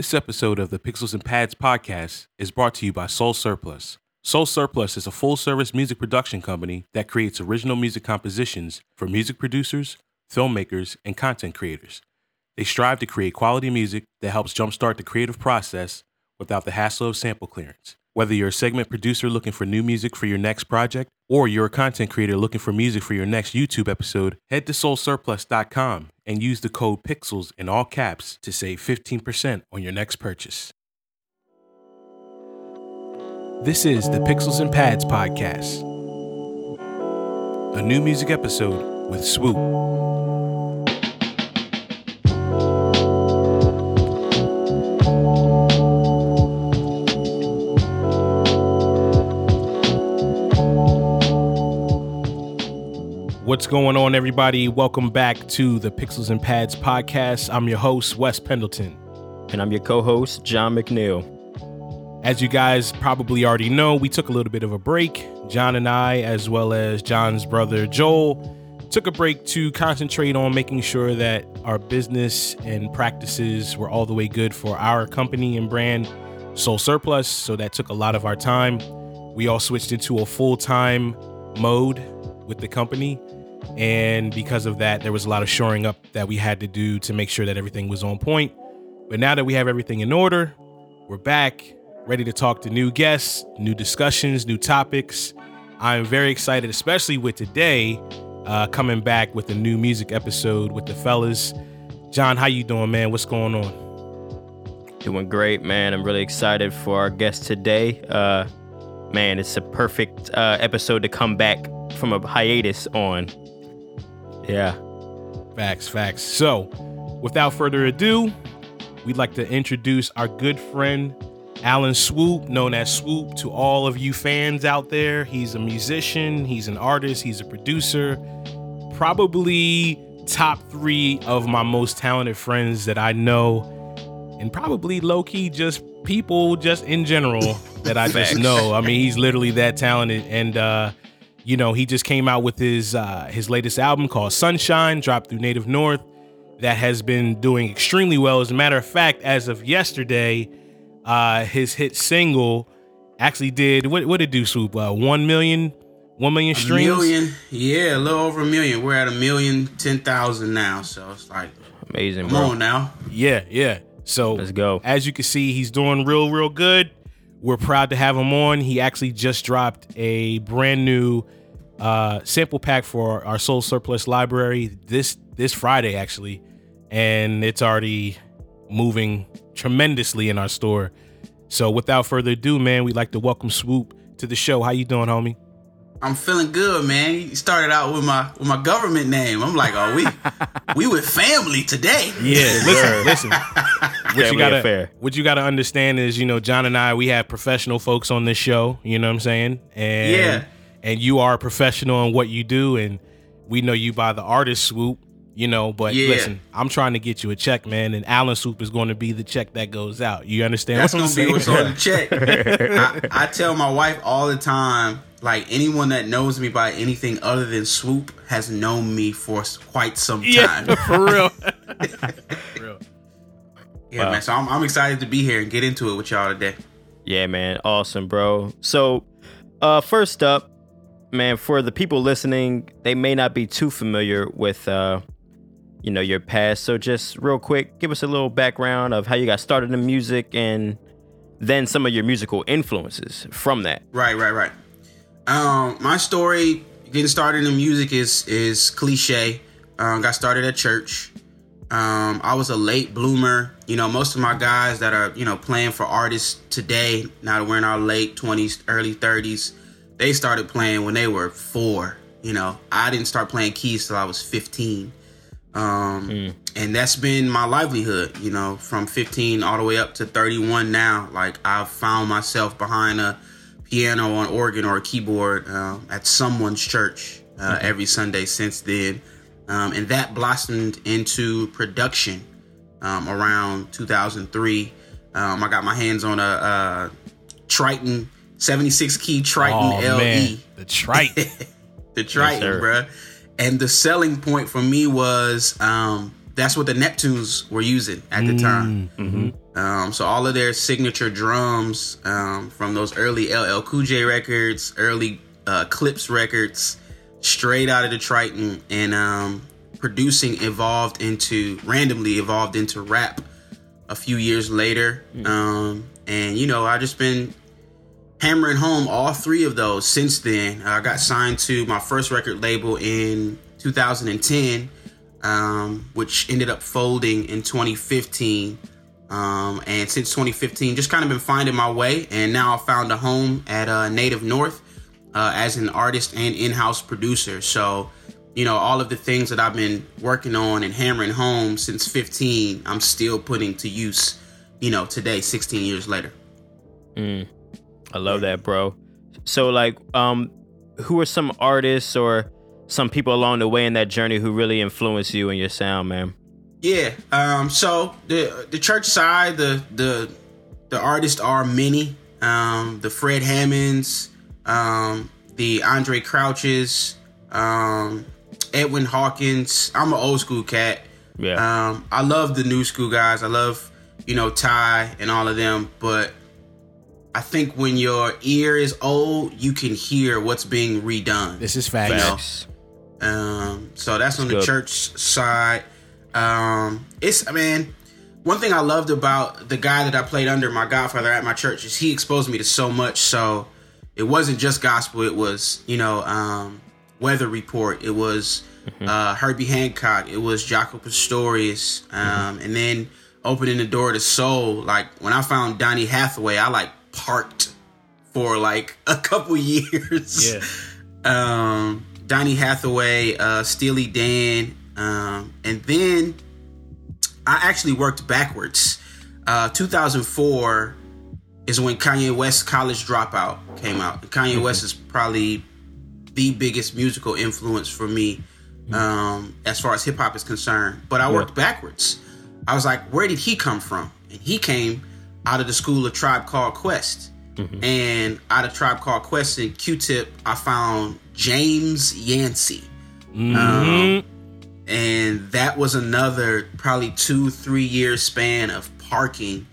This episode of the Pixels and Pads podcast is brought to you by Soul Surplus. Soul Surplus is a full service music production company that creates original music compositions for music producers, filmmakers, and content creators. They strive to create quality music that helps jumpstart the creative process without the hassle of sample clearance. Whether you're a segment producer looking for new music for your next project, or you're a content creator looking for music for your next YouTube episode, head to soulsurplus.com and use the code PIXELS in all caps to save 15% on your next purchase. This is the Pixels and Pads podcast, a new music episode with Swoope. What's going on, everybody? Welcome back to the Pixels and Pads podcast. I'm your host, Wes Pendleton. And I'm your co host, John McNeil. As you guys probably already know, we took a little bit of a break. John and I, as well as John's brother Joel, took a break to concentrate on making sure that our business and practices were all the way good for our company and brand, Soul Surplus. So that took a lot of our time. We all switched into a full time mode with the company. And because of that, there was a lot of shoring up that we had to do to make sure that everything was on point. But now that we have everything in order, we're back, ready to talk to new guests, new discussions, new topics. I'm very excited, especially with today uh, coming back with a new music episode with the fellas. John, how you doing, man? What's going on? Doing great, man. I'm really excited for our guest today. Uh, man, it's a perfect uh, episode to come back from a hiatus on. Yeah. Facts, facts. So, without further ado, we'd like to introduce our good friend, Alan Swoope, known as Swoope to all of you fans out there. He's a musician, he's an artist, he's a producer, probably top three of my most talented friends that I know, and probably low key just people just in general that I just know. I mean, he's literally that talented. And, uh, you know, he just came out with his uh, his latest album called Sonshine, dropped through Native North, that has been doing extremely well. As a matter of fact, as of yesterday, uh, his hit single actually did what? What did it do, Swoope? Uh, one million, one million streams. A million, yeah, a little over a million. We're at a million ten thousand now, so it's like amazing. Come bro. on now. Yeah, yeah. So let's go. As you can see, he's doing real, real good. We're proud to have him on. He actually just dropped a brand new uh, sample pack for our Soul Surplus library this this Friday actually, and it's already moving tremendously in our store. So without further ado, man, we'd like to welcome Swoope to the show. How you doing, homie? I'm feeling good, man. You started out with my with my government name. I'm like, oh, we we with family today. Yeah, listen, listen. What you gotta what you gotta understand is, you know, John and I, we have professional folks on this show. You know what I'm saying? And yeah and you are a professional in what you do, and we know you by the artist swoope, you know. But yeah. listen, I'm trying to get you a check, man, and Allen Swoope is going to be the check that goes out. You understand? That's going to be what's on the check. I, I tell my wife all the time, like anyone that knows me by anything other than swoope has known me for quite some time. Yeah, for real. for real. Yeah, wow. man. So I'm, I'm excited to be here and get into it with y'all today. Yeah, man. Awesome, bro. So, uh, first up, man, for the people listening, they may not be too familiar with, uh, you know, your past. So just real quick, give us a little background of how you got started in music and then some of your musical influences from that. Right, right, right. Um, my story getting started in music is is cliche. Um, got started at church. Um, I was a late bloomer. You know, most of my guys that are you know playing for artists today, now that we're in our late twenties, early thirties, they started playing when they were four. You know, I didn't start playing keys till I was 15. Um, mm. And that's been my livelihood, you know, from 15 all the way up to 31 now. Like, I've found myself behind a piano, on organ, or a keyboard uh, at someone's church uh, mm-hmm. every Sunday since then. Um, and that blossomed into production um, around 2003. Um, I got my hands on a, a Triton 76 key Triton oh, LE. Man. The Triton. the Triton, yes, bro. And the selling point for me was um, that's what the Neptunes were using at the time. Mm-hmm. Um, so all of their signature drums um, from those early LL Cool J records, early uh, Clipse records, straight out of the Triton, and um, producing evolved into randomly evolved into rap a few years later. Um, and you know, I just been hammering home all three of those since then. I got signed to my first record label in 2010, um, which ended up folding in 2015. Um, and since 2015, just kind of been finding my way. And now I found a home at uh, Native North uh, as an artist and in house producer. So, you know, all of the things that I've been working on and hammering home since 15, I'm still putting to use, you know, today, 16 years later. Mm, I love that, bro. So, like, um, who are some artists or some people along the way in that journey who really influenced you and your sound, man? Yeah. Um. So the the church side, the the the artists are many. Um. The Fred Hammonds, um. The Andre Crouches, um. Edwin Hawkins. I'm an old school cat. Yeah. Um. I love the new school guys. I love you know Ty and all of them, but I think when your ear is old, you can hear what's being redone. This is facts. Facts. Um, so that's on the church side. Um, it's I mean, one thing I loved about the guy that I played under my godfather at my church is he exposed me to so much. So it wasn't just gospel; it was you know um, weather report. It was uh, Herbie Hancock. It was Jaco Pastorius, um, and then opening the door to soul. Like when I found Donny Hathaway, I like parked for like a couple years. Yeah. um, Donny Hathaway, uh, Steely Dan, um, and then I actually worked backwards. Uh, 2004 is when Kanye West's College Dropout came out. Kanye West is probably the biggest musical influence for me um, as far as hip hop is concerned. But I worked backwards. I was like, where did he come from? And he came out of the school of Tribe Called Quest. And out of Tribe Called Quest and Q-Tip, I found James Yancey. Um, and that was another probably two, three year span of parking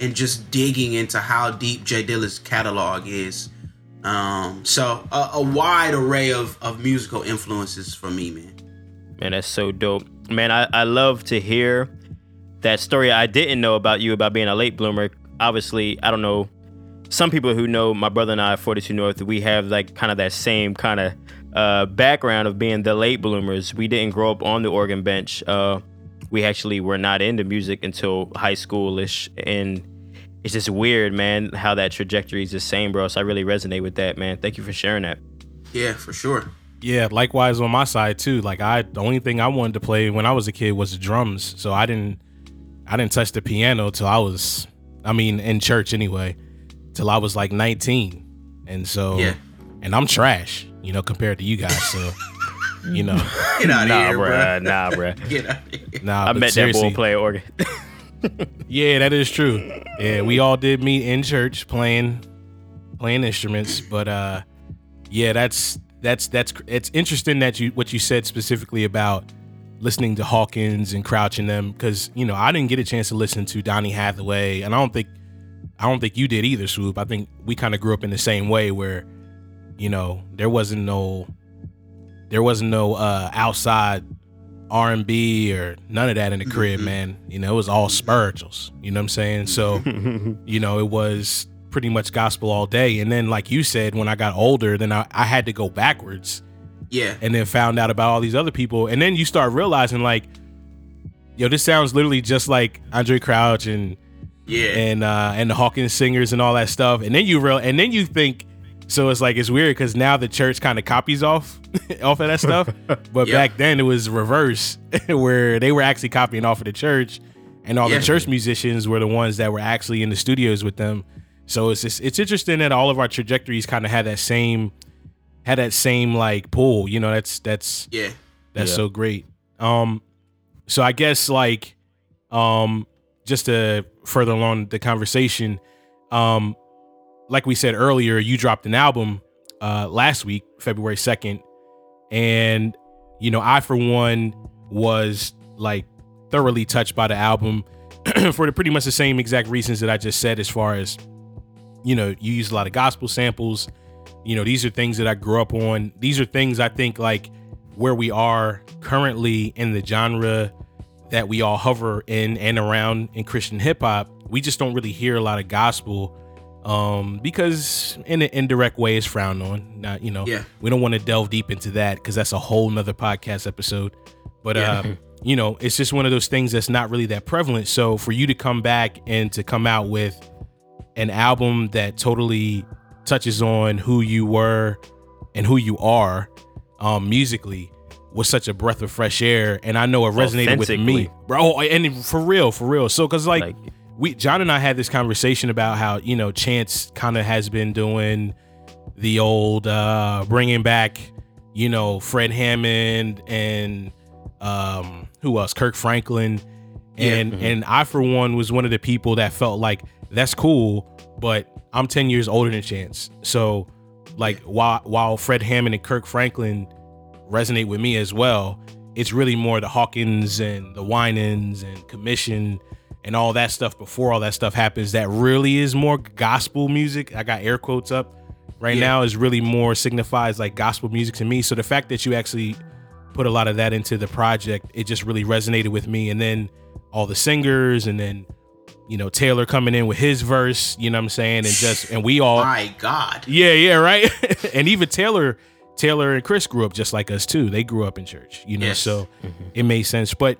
and just digging into how deep Jay Dilla's catalog is. Um, so a, a wide array of, of musical influences for me, man. Man, that's so dope. Man, I, I love to hear that story I didn't know about you about being a late bloomer. Obviously, I don't know. Some people who know my brother and I 42 North, we have like kind of that same kind of uh, background of being the late bloomers. We didn't grow up on the organ bench. Uh, we actually were not into music until high schoolish. And it's just weird, man, how that trajectory is the same, bro. So I really resonate with that, man. Thank you for sharing that. Yeah, for sure. Yeah, likewise on my side too. Like I, the only thing I wanted to play when I was a kid was the drums. So I didn't, I didn't touch the piano till I was, I mean, in church anyway, till I was like 19. And so, Yeah. and I'm trash, you know, compared to you guys. So, you know, Get out of Nah, here, bruh. bro. Nah, bruh. Get out of here. nah, I met seriously, that boy play organ. Yeah, that is true. Yeah, we all did meet in church playing playing instruments, but uh yeah, that's that's that's it's interesting that you what you said specifically about listening to Hawkins and Crouch and them cuz you know, I didn't get a chance to listen to Donny Hathaway and I don't think I don't think you did either, Swoope. I think we kind of grew up in the same way where you know, there wasn't no there wasn't no uh outside R&B or none of that in the crib, man. You know, it was all spirituals. You know what I'm saying? So, you know, it was pretty much gospel all day. And then, like you said, when I got older, then I, I had to go backwards Yeah. and then found out about all these other people. And then you start realizing, like, yo, this sounds literally just like Andre Crouch and Yeah. and uh and the Hawkins singers and all that stuff. And then you real and then you think so it's like it's weird because now the church kind of copies off off of that stuff. But Yeah. back then it was reverse, where they were actually copying off of the church, and all Yeah. the church musicians were the ones that were actually in the studios with them. So it's just, it's interesting that all of our trajectories kind of had that same had that same like pull. You know, that's that's yeah. that's Yeah. so great. Um, so I guess like, um, just to further along the conversation, um, like we said earlier, you dropped an album uh last week, February second, and you know I for one was like thoroughly touched by the album. for the pretty much the same exact reasons that I just said, as far as you know, you use a lot of gospel samples. You know, these are things that I grew up on. These are things I think like where we are currently in the genre that we all hover in and around in Christian hip hop. We just don't really hear a lot of gospel um, because in an indirect way is frowned on. Not you know, Yeah. we don't want to delve deep into that because that's a whole nother podcast episode. But Yeah. uh, you know, it's just one of those things that's not really that prevalent. So for you to come back and to come out with an album that totally touches on who you were and who you are um musically was such a breath of fresh air and I know it resonated with me. Bro and for real for real. So cuz like, Like- we John and I had this conversation about how you know Chance kind of has been doing the old uh bringing back you know Fred Hammond and um who else? Kirk Franklin. And and I for one was one of the people that felt like that's cool but I'm 10 years older than Chance. So like while while Fred Hammond and Kirk Franklin resonate with me as well it's really more the Hawkins and the Winans and Commission and all that stuff before all that stuff happens that really is more gospel music. I got air quotes up right Yeah. now. Is really more signifies like gospel music to me. So the fact that you actually put a lot of that into the project it just really resonated with me. And then all the singers and then you know Taylor coming in with his verse you know what I'm saying and just and we all My God. yeah yeah right? And even Taylor Taylor and Chris grew up just like us too. They grew up in church you know? Yes. so it made sense. But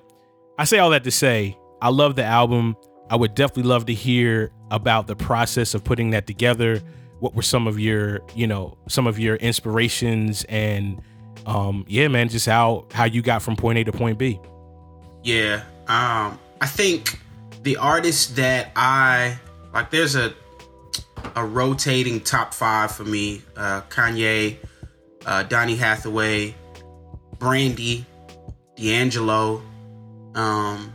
I say all that to say I love the album. I would definitely love to hear about the process of putting that together. What were some of your you know some of your inspirations and um yeah man just how how you got from point A to point B? Yeah. Um, I think the artists that I like, there's a a rotating top five for me. Uh, Kanye, uh, Donny Hathaway, Brandy, D'Angelo, um,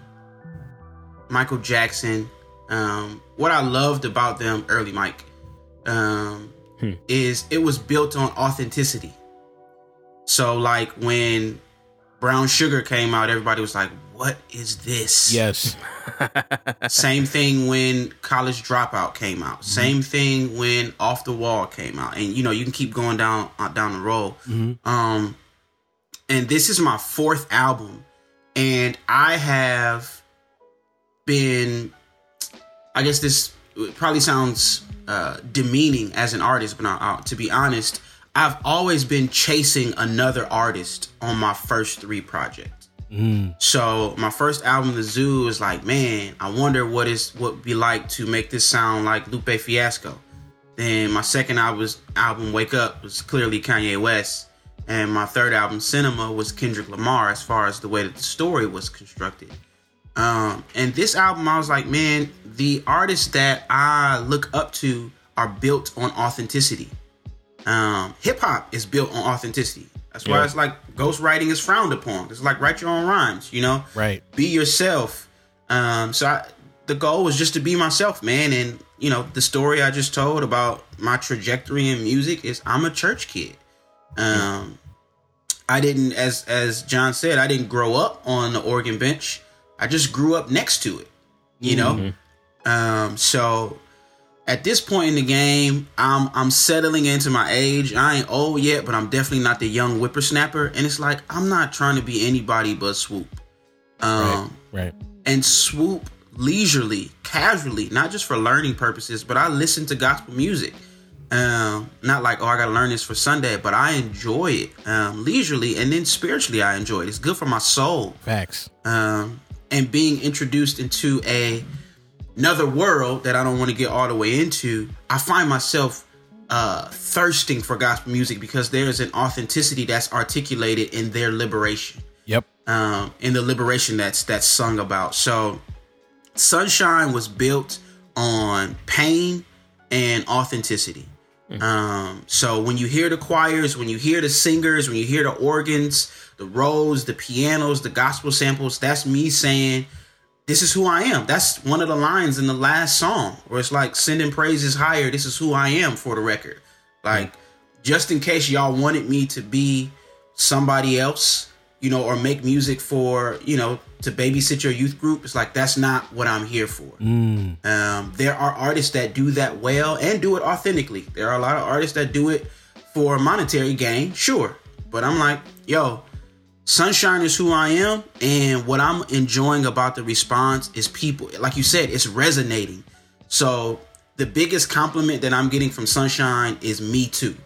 Michael Jackson. Um, what I loved about them early, Mike, um, is it was built on authenticity. So like when Brown Sugar came out, everybody was like, "What is this?" yes Same thing when College Dropout came out. Same thing when Off the Wall came out, and you know you can keep going down uh, down the road. Um, and this is my fourth album, and I have been. I guess this probably sounds uh, demeaning as an artist, but I, I, to be honest, I've always been chasing another artist on my first three projects. So my first album, The Zoo, is like, man, I wonder what is what be like to make this sound like Lupe Fiasco. Then my second album, album Wake Up, was clearly Kanye West, and my third album, Cinema, was Kendrick Lamar. As far as the way that the story was constructed, um, and this album, I was like, man, the artists that I look up to are built on authenticity. Um, Hip hop is built on authenticity. That's why Yeah. it's like ghostwriting is frowned upon. It's like write your own rhymes, you know? right Be yourself. Um, so I, the goal was just to be myself, man. And you know, the story I just told about my trajectory in music is I'm a church kid. Um, I didn't, as as John said, I didn't grow up on the organ bench. I just grew up next to it. You know, um, so at this point in the game, I'm I'm settling into my age. I ain't old yet, but I'm definitely not the young whippersnapper. And it's like I'm not trying to be anybody but Swoope. Um, right and swoope leisurely, casually, not just for learning purposes, but I listen to gospel music. Um, not like, oh, I gotta learn this for Sunday, but I enjoy it um, leisurely, and then spiritually, I enjoy it. It's good for my soul. facts Um, and being introduced into a another world that I don't want to get all the way into, I find myself uh, thirsting for gospel music because there's an authenticity that's articulated in their liberation yep um, in the liberation that's that's sung about. So, Sonshine was built on pain and authenticity. Um, so when you hear the choirs, when you hear the singers, when you hear the organs, the rolls, the pianos, the gospel samples, that's me saying, "This is who I am." That's one of the lines in the last song where it's like, "Sending praises higher." This is who I am for the record. Like, just in case y'all wanted me to be somebody else, you know, or make music for, you know, to babysit your youth group. It's like that's not what I'm here for. Mm. Um, there are artists that do that well and do it authentically. There are a lot of artists that do it for monetary gain, sure. But I'm like, yo, Sonshine is who I am, and what I'm enjoying about the response is people. Like you said, it's resonating. So the biggest compliment that I'm getting from Sonshine is me too.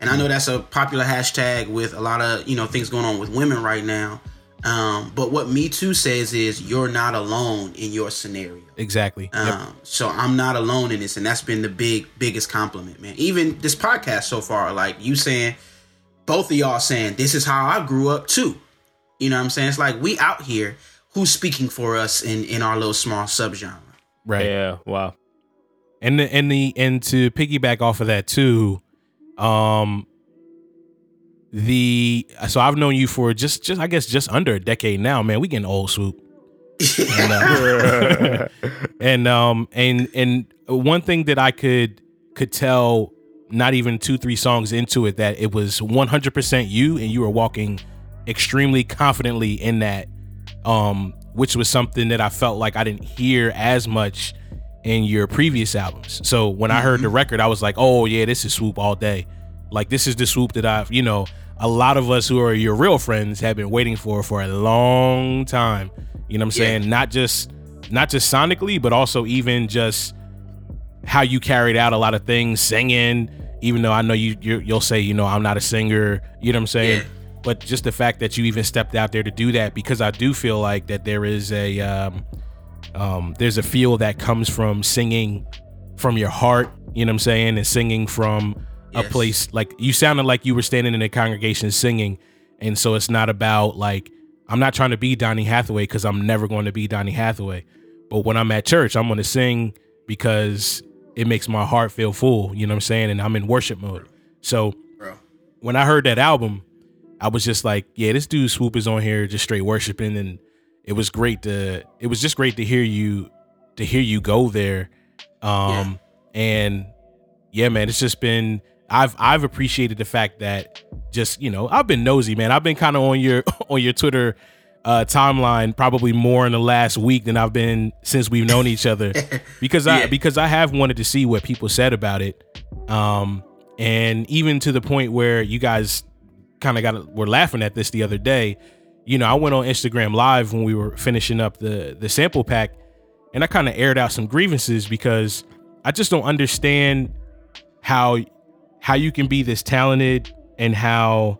And I know that's a popular hashtag with a lot of you know things going on with women right now. Um, but what Me Too says is you're not alone in your scenario. Exactly. Um, Yep. So I'm not alone in this, and that's been the big, biggest compliment, man. Even this podcast so far, like you saying, both of y'all saying this is how I grew up too. You know what I'm saying? It's like we out here. Who's speaking for us in in our little small subgenre? Right. Yeah. Wow. and the, and the and to piggyback off of that too um the so i've known you for just just i guess just under a decade now man we getting old swoope and, uh, and um and and one thing that i could could tell not even two three songs into it that it was 100% you and you were walking extremely confidently in that um which was something that i felt like i didn't hear as much in your previous albums. So when i heard the record i was like oh yeah this is swoope all day. Like this is the swoope that i've you know a lot of us who are your real friends have been waiting for for a long time. You know what i'm Yeah. saying? Not just not just sonically but also even just how you carried out a lot of things singing even though i know you you you'll say you know i'm not a singer you know what i'm saying? Yeah. but just the fact that you even stepped out there to do that because i do feel like that there is a um um there's a feel that comes from singing from your heart you know what i'm saying? And singing from a place like you sounded like you were standing in a congregation singing and so it's not about like i'm not trying to be donny hathaway because i'm never going to be donny hathaway. But when i'm at church i'm going to sing because it makes my heart feel full you know what i'm saying? And i'm in worship mode. So Bro. when i heard that album i was just like yeah this dude swoope is on here just straight worshiping. And it was great to it was just great to hear you to hear you go there. Um and yeah man it's just been i've i've appreciated the fact that just you know i've been nosy man. I've been kind of on your on your twitter uh timeline probably more in the last week than i've been since we've known each other because i Yeah. because i have wanted to see what people said about it um and even to the point where you guys kind of got were laughing at this the other day you know i went on instagram live when we were finishing up the the sample pack and i kind of aired out some grievances because i just don't understand how how you can be this talented and how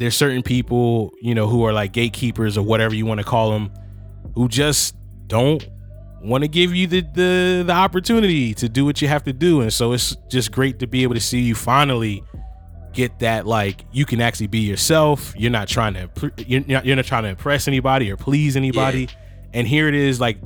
there's certain people you know who are like gatekeepers or whatever you want to call them who just don't want to give you the, the the opportunity to do what you have to do. And so it's just great to be able to see you finally get that like you can actually be yourself. You're not trying to you're not, you're not trying to impress anybody or please anybody. And here it is like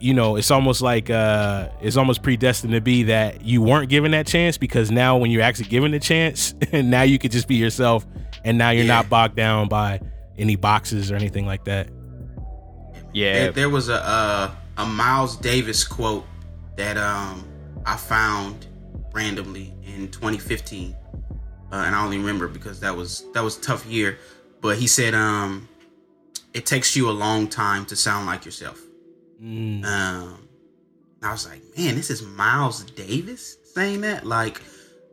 you know it's almost like uh it's almost predestined to be that you weren't given that chance because now when you're actually given the chance and now you could just be yourself and now you're Yeah. not bogged down by any boxes or anything like that Yeah. There, there was a uh, a Miles Davis quote that um I found randomly in 2015, uh, and I only remember because that was that was a tough year. But he said, um, "It takes you a long time to sound like yourself." Mm. Um, I was like, man, this is Miles Davis saying that. Like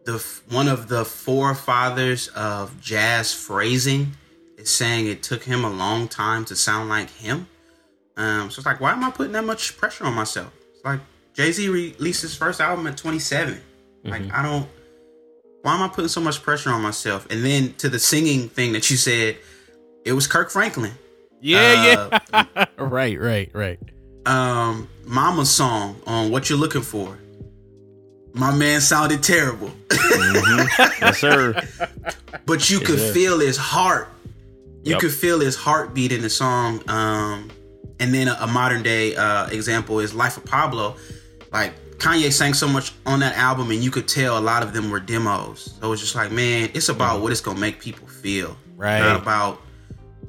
the one of the forefathers of jazz phrasing is saying it took him a long time to sound like him. Um, so it's like, why am I putting that much pressure on myself? It's like Jay Z released his first album at 27. Like I don't. Why am I putting so much pressure on myself? And then to the singing thing that you said, it was Kirk Franklin. yeah yeah right right right um Mama's song on What You're Looking For. My man sounded terrible, yes, sir. but you could did. feel his heart. You Yep. could feel his heartbeat in the song. Um, and then a, a modern day uh, example is Life of Pablo. Like Kanye sang so much on that album, and you could tell a lot of them were demos. So it's just like, man, it's about what it's gonna make people feel, Right. Not about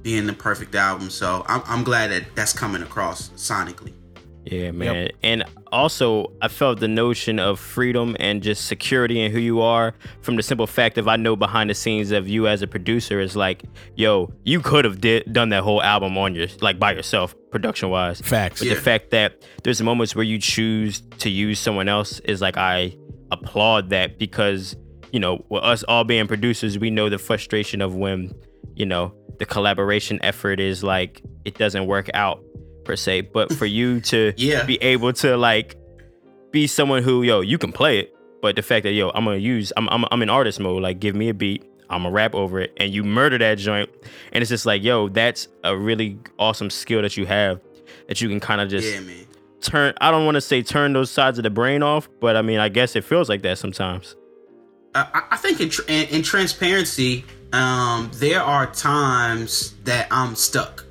being the perfect album. So I'm, I'm glad that that's coming across sonically. Yeah, man. Yep. And also, I felt the notion of freedom and just security in who you are from the simple fact of I know behind the scenes of you as a producer is like, yo, you could have did done that whole album on your like by yourself, production wise. Facts. But yeah. the fact that there's moments where you choose to use someone else is like I applaud that because you know, with us all being producers, we know the frustration of when you know the collaboration effort is like it doesn't work out per se, but for you to yeah. be able to like be someone who yo you can play it, but the fact that yo I'm gonna use I'm I'm, I'm in artist mode, like give me a beat, I'm gonna rap over it, and you murder that joint, and it's just like yo that's a really awesome skill that you have that you can kind of just yeah, turn. I don't want to say turn those sides of the brain off, but I mean I guess it feels like that sometimes. I, I think in, in, in transparency, um, there are times that I'm stuck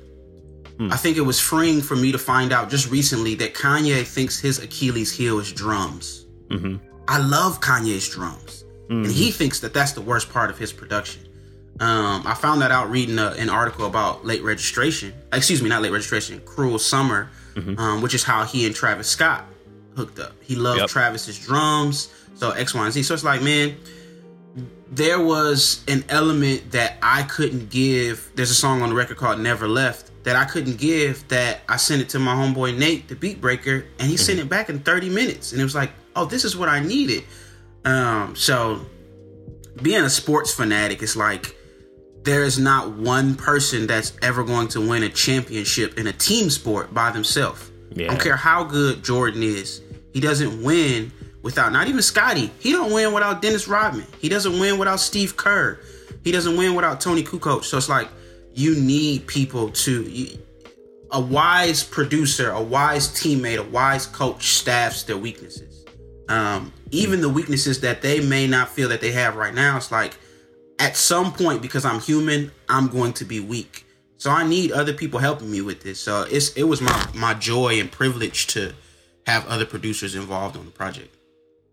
Hmm. I think it was freeing for me to find out just recently that Kanye thinks his Achilles heel is drums. Mm-hmm. I love Kanye's drums, mm-hmm. and he thinks that that's the worst part of his production. Um, I found that out reading a, an article about late registration. Excuse me, not late registration. Cruel Summer, mm-hmm. um, which is how he and Travis Scott hooked up. He loved yep. Travis's drums, so X, Y, and Z. So it's like, man, there was an element that I couldn't give. There's a song on the record called "Never Left." that I couldn't give that I sent it to my homeboy Nate, the beat breaker, and he mm-hmm. sent it back in 30 minutes. And it was like, oh, this is what I needed. Um, so being a sports fanatic it's like there is not one person that's ever going to win a championship in a team sport by themselves. Yeah. I don't care how good Jordan is. He doesn't win without not even Scottie. He don't win without Dennis Rodman. He doesn't win without Steve Kerr. He doesn't win without Toni Kukoc. So it's like you need people to a wise producer, a wise teammate, a wise coach staffs their weaknesses. Um, even the weaknesses that they may not feel that they have right now, it's like at some point because I'm human, I'm going to be weak. So I need other people helping me with this. So it's it was my my joy and privilege to have other producers involved on the project.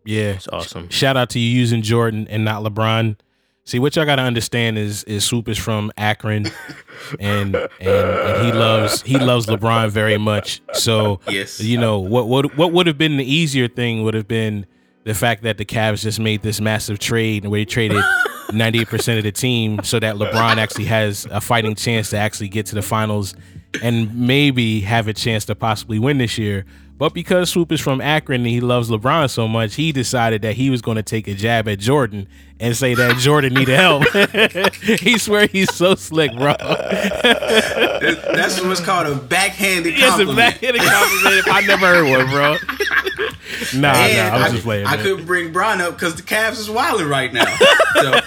Yeah, it's awesome. Shout out to you using Jordan and not LeBron. See, what y'all gotta understand is is Swoope is from Akron, and, and and he loves he loves LeBron very much. So yes, you know what what what would have been the easier thing would have been the fact that the Cavs just made this massive trade and where he traded ninety eight percent of the team so that LeBron actually has a fighting chance to actually get to the finals and maybe have a chance to possibly win this year. But because Swoope is from Akron and he loves LeBron so much, he decided that he was going to take a jab at Jordan and say that Jordan needed help. he swear he's so slick, bro. That's what's called a backhanded compliment. Yes, a backhanded compliment. I never heard one, bro. Nah, and nah, I was just playing. I man. couldn't bring Bron up because the Cavs is wilding right now. So.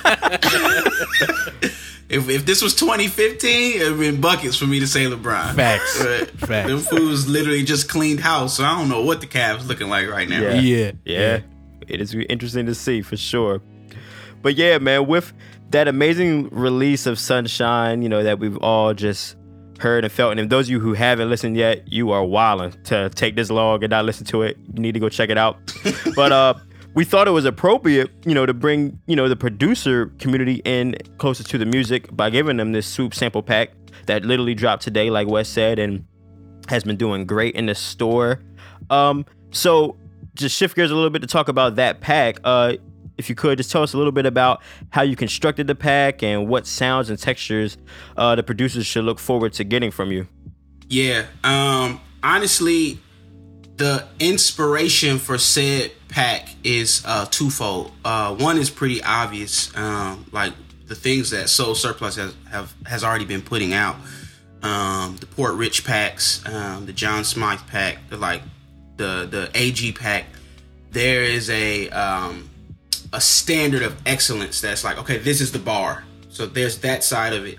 If, if this was 2015, it would have been buckets for me to say LeBron. Facts. But Facts. Them fools literally just cleaned house, so I don't know what the Cavs looking like right now. Yeah. Yeah. yeah. It is interesting to see for sure. But yeah, man, with that amazing release of Sonshine, you know, that we've all just heard and felt. And if those of you who haven't listened yet, you are wilding to take this long and not listen to it. You need to go check it out. but uh we thought it was appropriate, you know, to bring, you know, the producer community in closer to the music by giving them this Swoope sample pack that literally dropped today, like Wes said, and has been doing great in the store. Um, so just shift gears a little bit to talk about that pack. Uh, if you could just tell us a little bit about how you constructed the pack and what sounds and textures uh, the producers should look forward to getting from you. Yeah. Um, honestly, the inspiration for said pack is uh, twofold. Uh, one is pretty obvious, um, like the things that Soul Surplus has have has already been putting out. Um, the Port Rich packs, um, the John Smythe pack, the like the the AG pack. There is a um, a standard of excellence that's like, okay, this is the bar. So there's that side of it.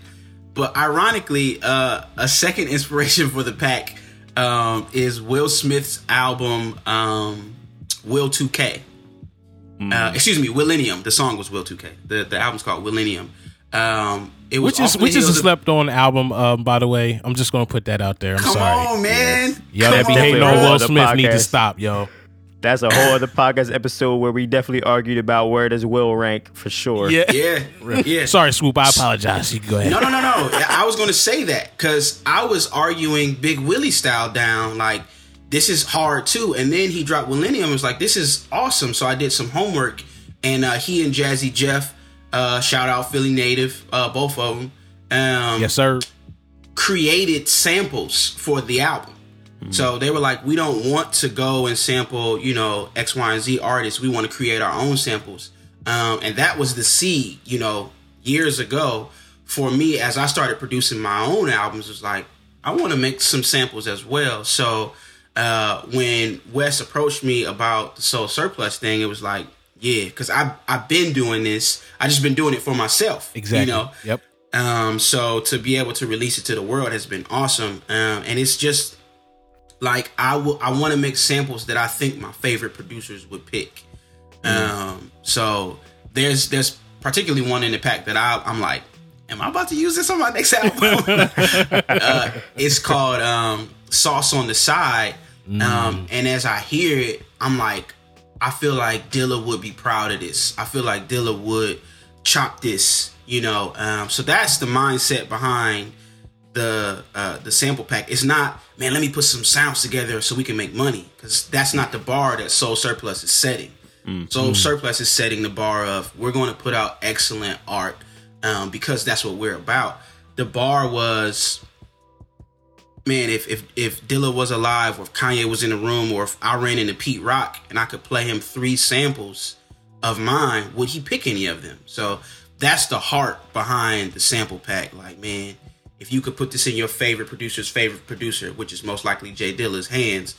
But ironically, uh, a second inspiration for the pack um, is Will Smith's album um, Will 2K. Mm. Uh, excuse me, Willennium. The song was Will 2K. The the album's called Willennium. Um, it was which is which is a slept on album. Um, by the way, I'm just gonna put that out there. I'm Come sorry. on, man. Y'all that be hating on Will Smith need to stop, yo. That's a whole other podcast episode where we definitely argued about where does Will rank for sure. Yeah, yeah, yeah. Sorry, Swoope. I apologize. You can go ahead. No, no, no, no. I was going to say that because I was arguing Big Willie style down. Like this is hard too. And then he dropped Millennium. was like, this is awesome. So I did some homework, and uh, he and Jazzy Jeff, uh, shout out Philly native, uh, both of them. Um, yes, sir. Created samples for the album. So they were like, we don't want to go and sample, you know, X, Y, and Z artists. We want to create our own samples. Um, and that was the seed, you know, years ago for me as I started producing my own albums. Was like, I want to make some samples as well. So uh, when Wes approached me about the Soul Surplus thing, it was like, yeah, because I I've been doing this. I just been doing it for myself. Exactly. You know. Yep. Um, so to be able to release it to the world has been awesome. Um, and it's just like I will I want to make samples that I think my favorite producers would pick. Um, so there's there's particularly one in the pack that I I'm like, am I about to use this on my next album? uh, it's called um, Sauce on the Side. Um, and as I hear it, I'm like, I feel like Dilla would be proud of this. I feel like Dilla would chop this, you know. Um, so that's the mindset behind the uh, the sample pack. It's not, man, let me put some sounds together so we can make money, because that's not the bar that Soul Surplus is setting. Soul Surplus is setting the bar of we're going to put out excellent art um, because that's what we're about. The bar was man, if if if Dilla was alive, or if Kanye was in the room, or if I ran into Pete Rock and I could play him three samples of mine, would he pick any of them? So that's the heart behind the sample pack. Like, man, if you could put this in your favorite producer's favorite producer, which is most likely Jay Dilla's hands,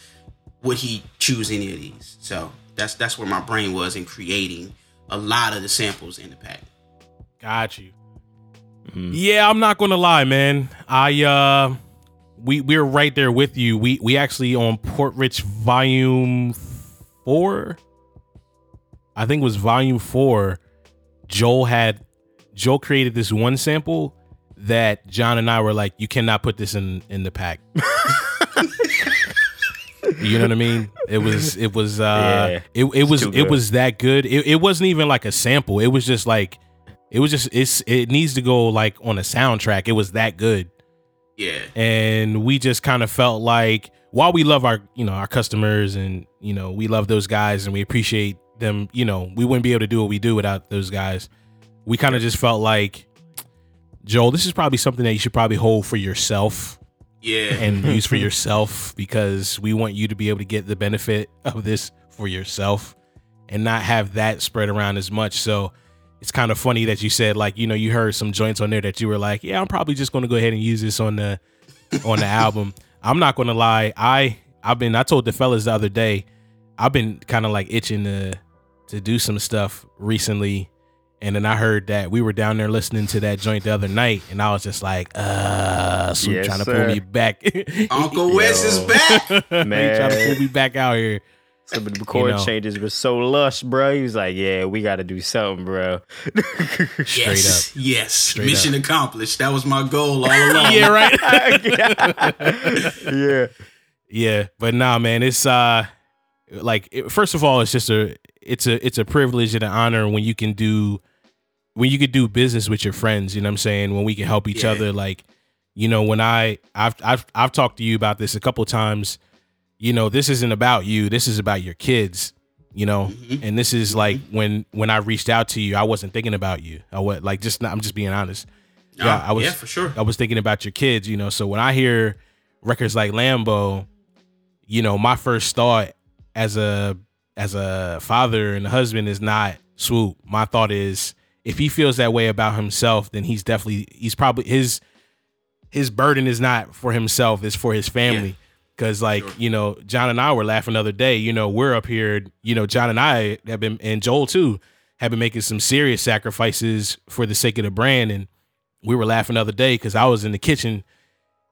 would he choose any of these? So that's that's where my brain was in creating a lot of the samples in the pack. Got you. Yeah, I'm not gonna lie, man. I uh we we're right there with you. We we actually on Port Rich volume four. I think it was volume four. Joel had Joel created this one sample that John and I were like, you cannot put this in in the pack. you know what I mean? It was it was uh Yeah, it, it was it was that good. It, it wasn't even like a sample. It was just like it was just it's it needs to go like on a soundtrack. It was that good. Yeah, And we just kind of felt like while we love our, you know, our customers and, you know, we love those guys and we appreciate them, you know, we wouldn't be able to do what we do without those guys. We kind of just felt like Joel, this is probably something that you should probably hold for yourself yeah, and use for yourself because we want you to be able to get the benefit of this for yourself and not have that spread around as much. So it's kind of funny that you said like, you know, you heard some joints on there that you were like, yeah, I'm probably just going to go ahead and use this on the on the album. I'm not going to lie. I I've been I told the fellas the other day, I've been kind of like itching to to do some stuff recently. And then I heard that we were down there listening to that joint the other night, and I was just like, uh, so Yes, trying to sir. pull me back. Uncle Wes is Yo. back. He trying to pull me back out here. Some of the chord know. changes were so lush, bro. He was like, "Yeah, we got to do something, bro." Straight yes, yes. Straight Mission accomplished. That was my goal all along. Yeah, right. yeah, Yeah, but nah, man, it's uh, like it- first of all, it's just a it's a it's a privilege and an honor when you can do when you can do business with your friends. You know what I'm saying? When we can help each Yeah. other, like you know, when I I've I've I've talked to you about this a couple times. You know, this isn't about you. This is about your kids. You know, Mhm. and this is like when when I reached out to you, I wasn't thinking about you. I was like just not, I'm just being honest. Yeah, I was yeah, for sure. I was thinking about your kids, you know. So when I hear records like Lambo, you know, my first thought as a as a father and a husband is not swoope. My thought is if he feels that way about himself, then he's definitely he's probably his his burden is not for himself, it's for his family. Cause like, Sure. you know, John and I were laughing the other day, you know, we're up here, you know, John and I have been and Joel too have been making some serious sacrifices for the sake of the brand. And we were laughing the other day because I was in the kitchen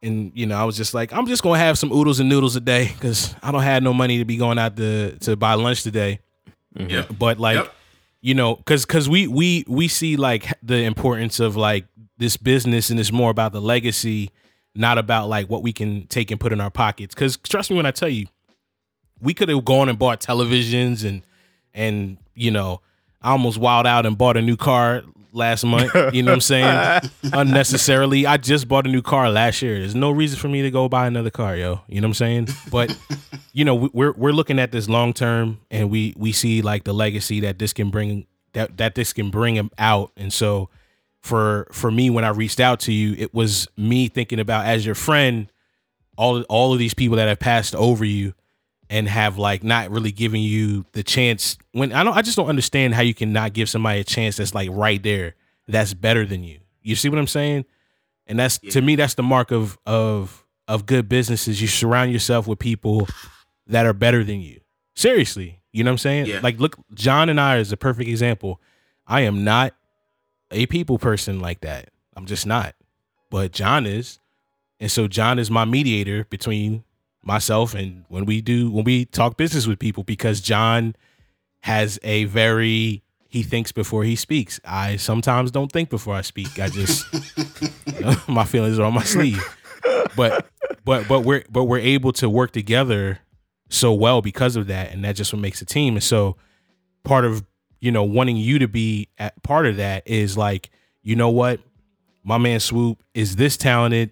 and you know I was just like I'm just gonna have some oodles and noodles a day because I don't have no money to be going out to to buy lunch today. Mm-hmm. Yep. But like Yep. you know because because we we we see like the importance of like this business and it's more about the legacy, not about like what we can take and put in our pockets. Because trust me when I tell you, we could have gone and bought televisions and and you know I almost wild out and bought a new car last month. You know what I'm saying? Unnecessarily. I just bought a new car last year. There's no reason for me to go buy another car, yo. You know what I'm saying? But you know, we're we're looking at this long term, and we we see like the legacy that this can bring that that this can bring out, and so for for me when I reached out to you, it was me thinking about as your friend, all all of these people that have passed over you and have like not really given you the chance when I don't I just don't understand how you can not give somebody a chance that's like right there that's better than you. You see what I'm saying? And that's yeah. to me that's the mark of of of good businesses. You surround yourself with people that are better than you. Seriously. You know what I'm saying? Yeah. Like look John and I is a perfect example. I am not a people person like that. I'm just not. But John is. And so John is my mediator between myself and when we do when we talk business with people because John has a very he thinks before he speaks. I sometimes don't think before I speak. I just you know, my feelings are on my sleeve. But but but we're but we're able to work together so well because of that and that just what makes a team. And so part of you know wanting you to be at part of that is like you know what my man Swoope is this talented.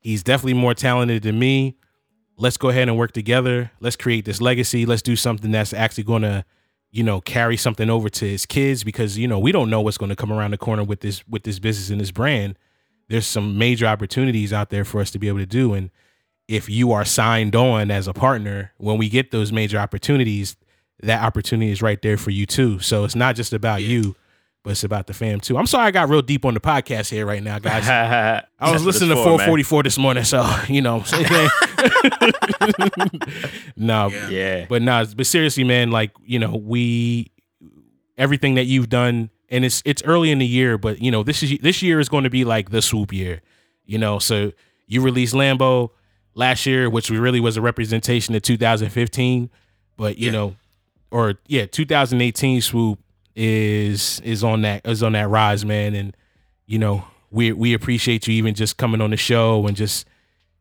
He's definitely more talented than me let's go ahead and work together. Let's create this legacy. Let's do something that's actually going to, you know, carry something over to his kids because you know we don't know what's going to come around the corner with this with this business and this brand. There's some major opportunities out there for us to be able to do, and if you are signed on as a partner, when we get those major opportunities, that opportunity is right there for you too. So it's not just about yeah. you but it's about the fam too. I'm sorry I got real deep on the podcast here right now, guys. I was listening to 444 man. this morning, so you know. no, yeah. yeah. but no, but seriously, man, like you know, we everything that you've done, and it's it's early in the year, but you know, this is this year is going to be like the swoope year, you know. So you released Lambo last year, which really was a representation of 2015, but you yeah. know, or yeah, 2018 swoope is is on that is on that rise, man. And you know, we we appreciate you even just coming on the show and just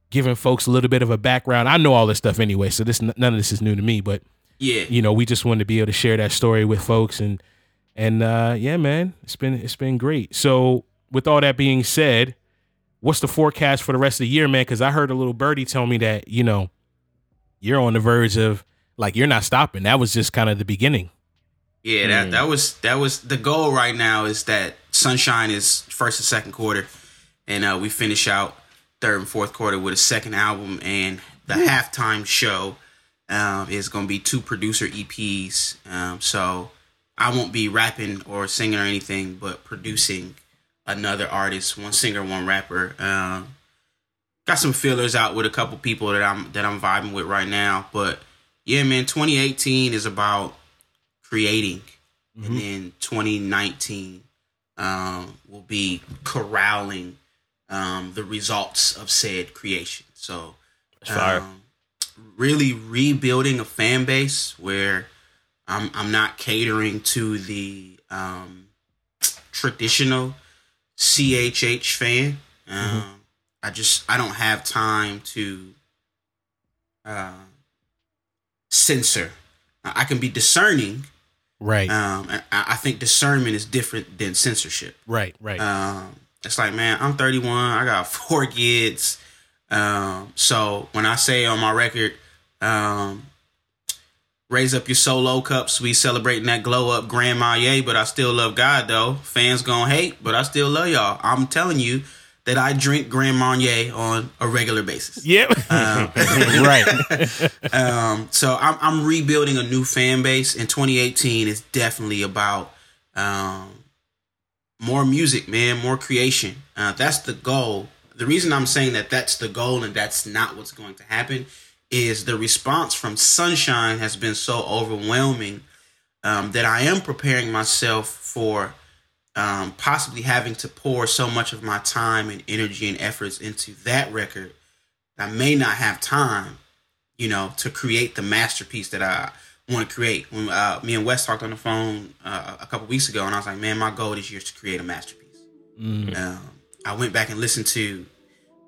giving folks a little bit of a background. I know all this stuff anyway, so this none of this is new to me, but yeah, you know, we just wanted to be able to share that story with folks and and uh yeah, man, it's been it's been great. So with all that being said, what's the forecast for the rest of the year, man? Because I heard a little birdie tell me that you know you're on the verge of like you're not stopping. That was just kind of the beginning. Yeah, that, mm. that was that was the goal right now is that Sonshine is first and second quarter, and uh, we finish out third and fourth quarter with a second album, and the Ooh. halftime show um, is going to be two producer EPs. Um, so I won't be rapping or singing or anything, but producing another artist, one singer, one rapper. Um, got some fillers out with a couple people that I'm that I'm vibing with right now, but yeah, man, 2018 is about creating, mm-hmm. and then 2019 um, will be corralling um, the results of said creation. So, um, really rebuilding a fan base where I'm I'm not catering to the um, traditional CHH fan. Mm-hmm. Um, I just I don't have time to uh, censor. I can be discerning Right. Um, I, think discernment is different than censorship. Right. Right. Um, it's like, man, I'm 31. I got four kids. Um, so when I say on my record, um, raise up your solo cups, we celebrating that glow up Grand Marnier, but I still love God though. Fans gonna hate, but I still love y'all. I'm telling you, that I drink Grand Marnier on a regular basis. Yep. Um, right. um, so I'm, I'm, rebuilding a new fan base, and 2018 is definitely about um, more music, man, more creation. Uh, that's the goal. The reason I'm saying that that's the goal and that's not what's going to happen is the response from Sonshine has been so overwhelming um, that I am preparing myself for um, possibly having to pour so much of my time and energy and efforts into that record, I may not have time, you know, to create the masterpiece that I want to create. When uh, me and Wes talked on the phone uh, a couple weeks ago, and I was like, man, my goal this year is to create a masterpiece. Mm. Um, I went back and listened to,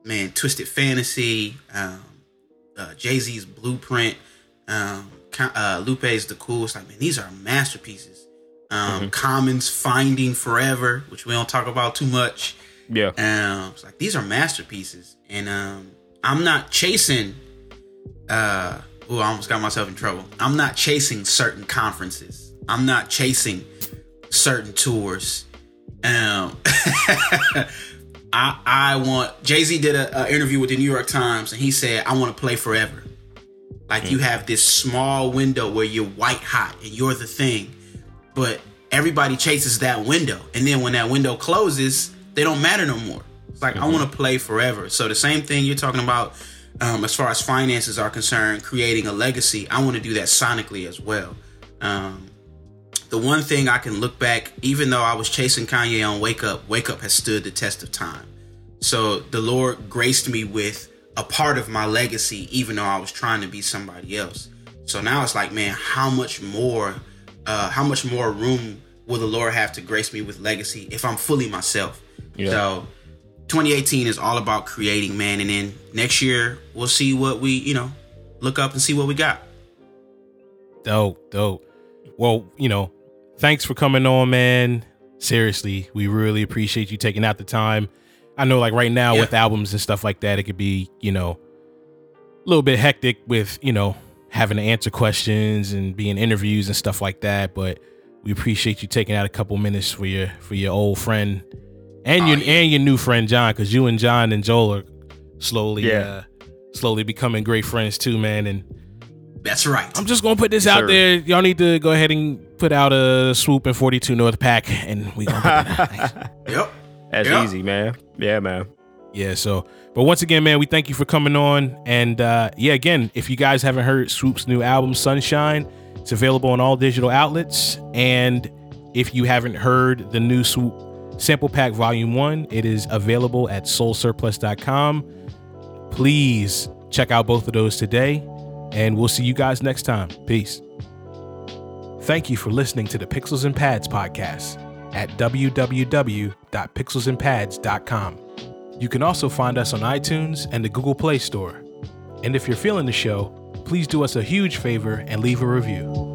man, Twisted Fantasy, um, uh, Jay Z's Blueprint, um, uh, Lupe's The Cool. It's like, man, these are masterpieces Um, mm-hmm. Common's Finding Forever, which we don't talk about too much. Yeah. Um, it's like these are masterpieces, and um, I'm not chasing. Uh, oh, I almost got myself in trouble. I'm not chasing certain conferences. I'm not chasing certain tours. Um, I I want Jay Z did an interview with the New York Times, and he said, "I want to play forever." Like mm. you have this small window where you're white hot and you're the thing, but everybody chases that window, and then when that window closes, they don't matter no more. It's like mm-hmm. I want to play forever. So the same thing you're talking about, um, as far as finances are concerned, creating a legacy. I want to do that sonically as well. Um, the one thing I can look back, even though I was chasing Kanye on Wake Up, Wake Up has stood the test of time. So the Lord graced me with a part of my legacy, even though I was trying to be somebody else. So now it's like, man, how much more, uh, how much more room will the Lord have to grace me with legacy if I'm fully myself? Yeah. So 2018 is all about creating, man. And then next year we'll see what we, you know, look up and see what we got. Dope, dope. Well, you know, thanks for coming on, man. Seriously, we really appreciate you taking out the time. I know, like right now yeah. with albums and stuff like that, it could be, you know, a little bit hectic with, you know, having to answer questions and being interviews and stuff like that. But we appreciate you taking out a couple minutes for your for your old friend and oh, your yeah. and your new friend John, because you and John and Joel are slowly, yeah. uh, slowly becoming great friends too, man. And that's right. I'm just gonna put this out there. Y'all need to go ahead and put out a swoope in 42 North Pack, and we gonna. yep. That's yep. easy, man. Yeah, man. Yeah. So, but once again, man, we thank you for coming on, and uh, yeah, again, if you guys haven't heard Swoope's new album, Sonshine, it's available on all digital outlets, and if you haven't heard the new Swoope sample pack volume one, it is available at soulsurplus.com. Please check out both of those today. And we'll see you guys next time. Peace. Thank you for listening to the Pixels and Pads podcast at www.pixelsandpads.com. You can also find us on iTunes and the Google Play Store. And if you're feeling the show, please do us a huge favor and leave a review.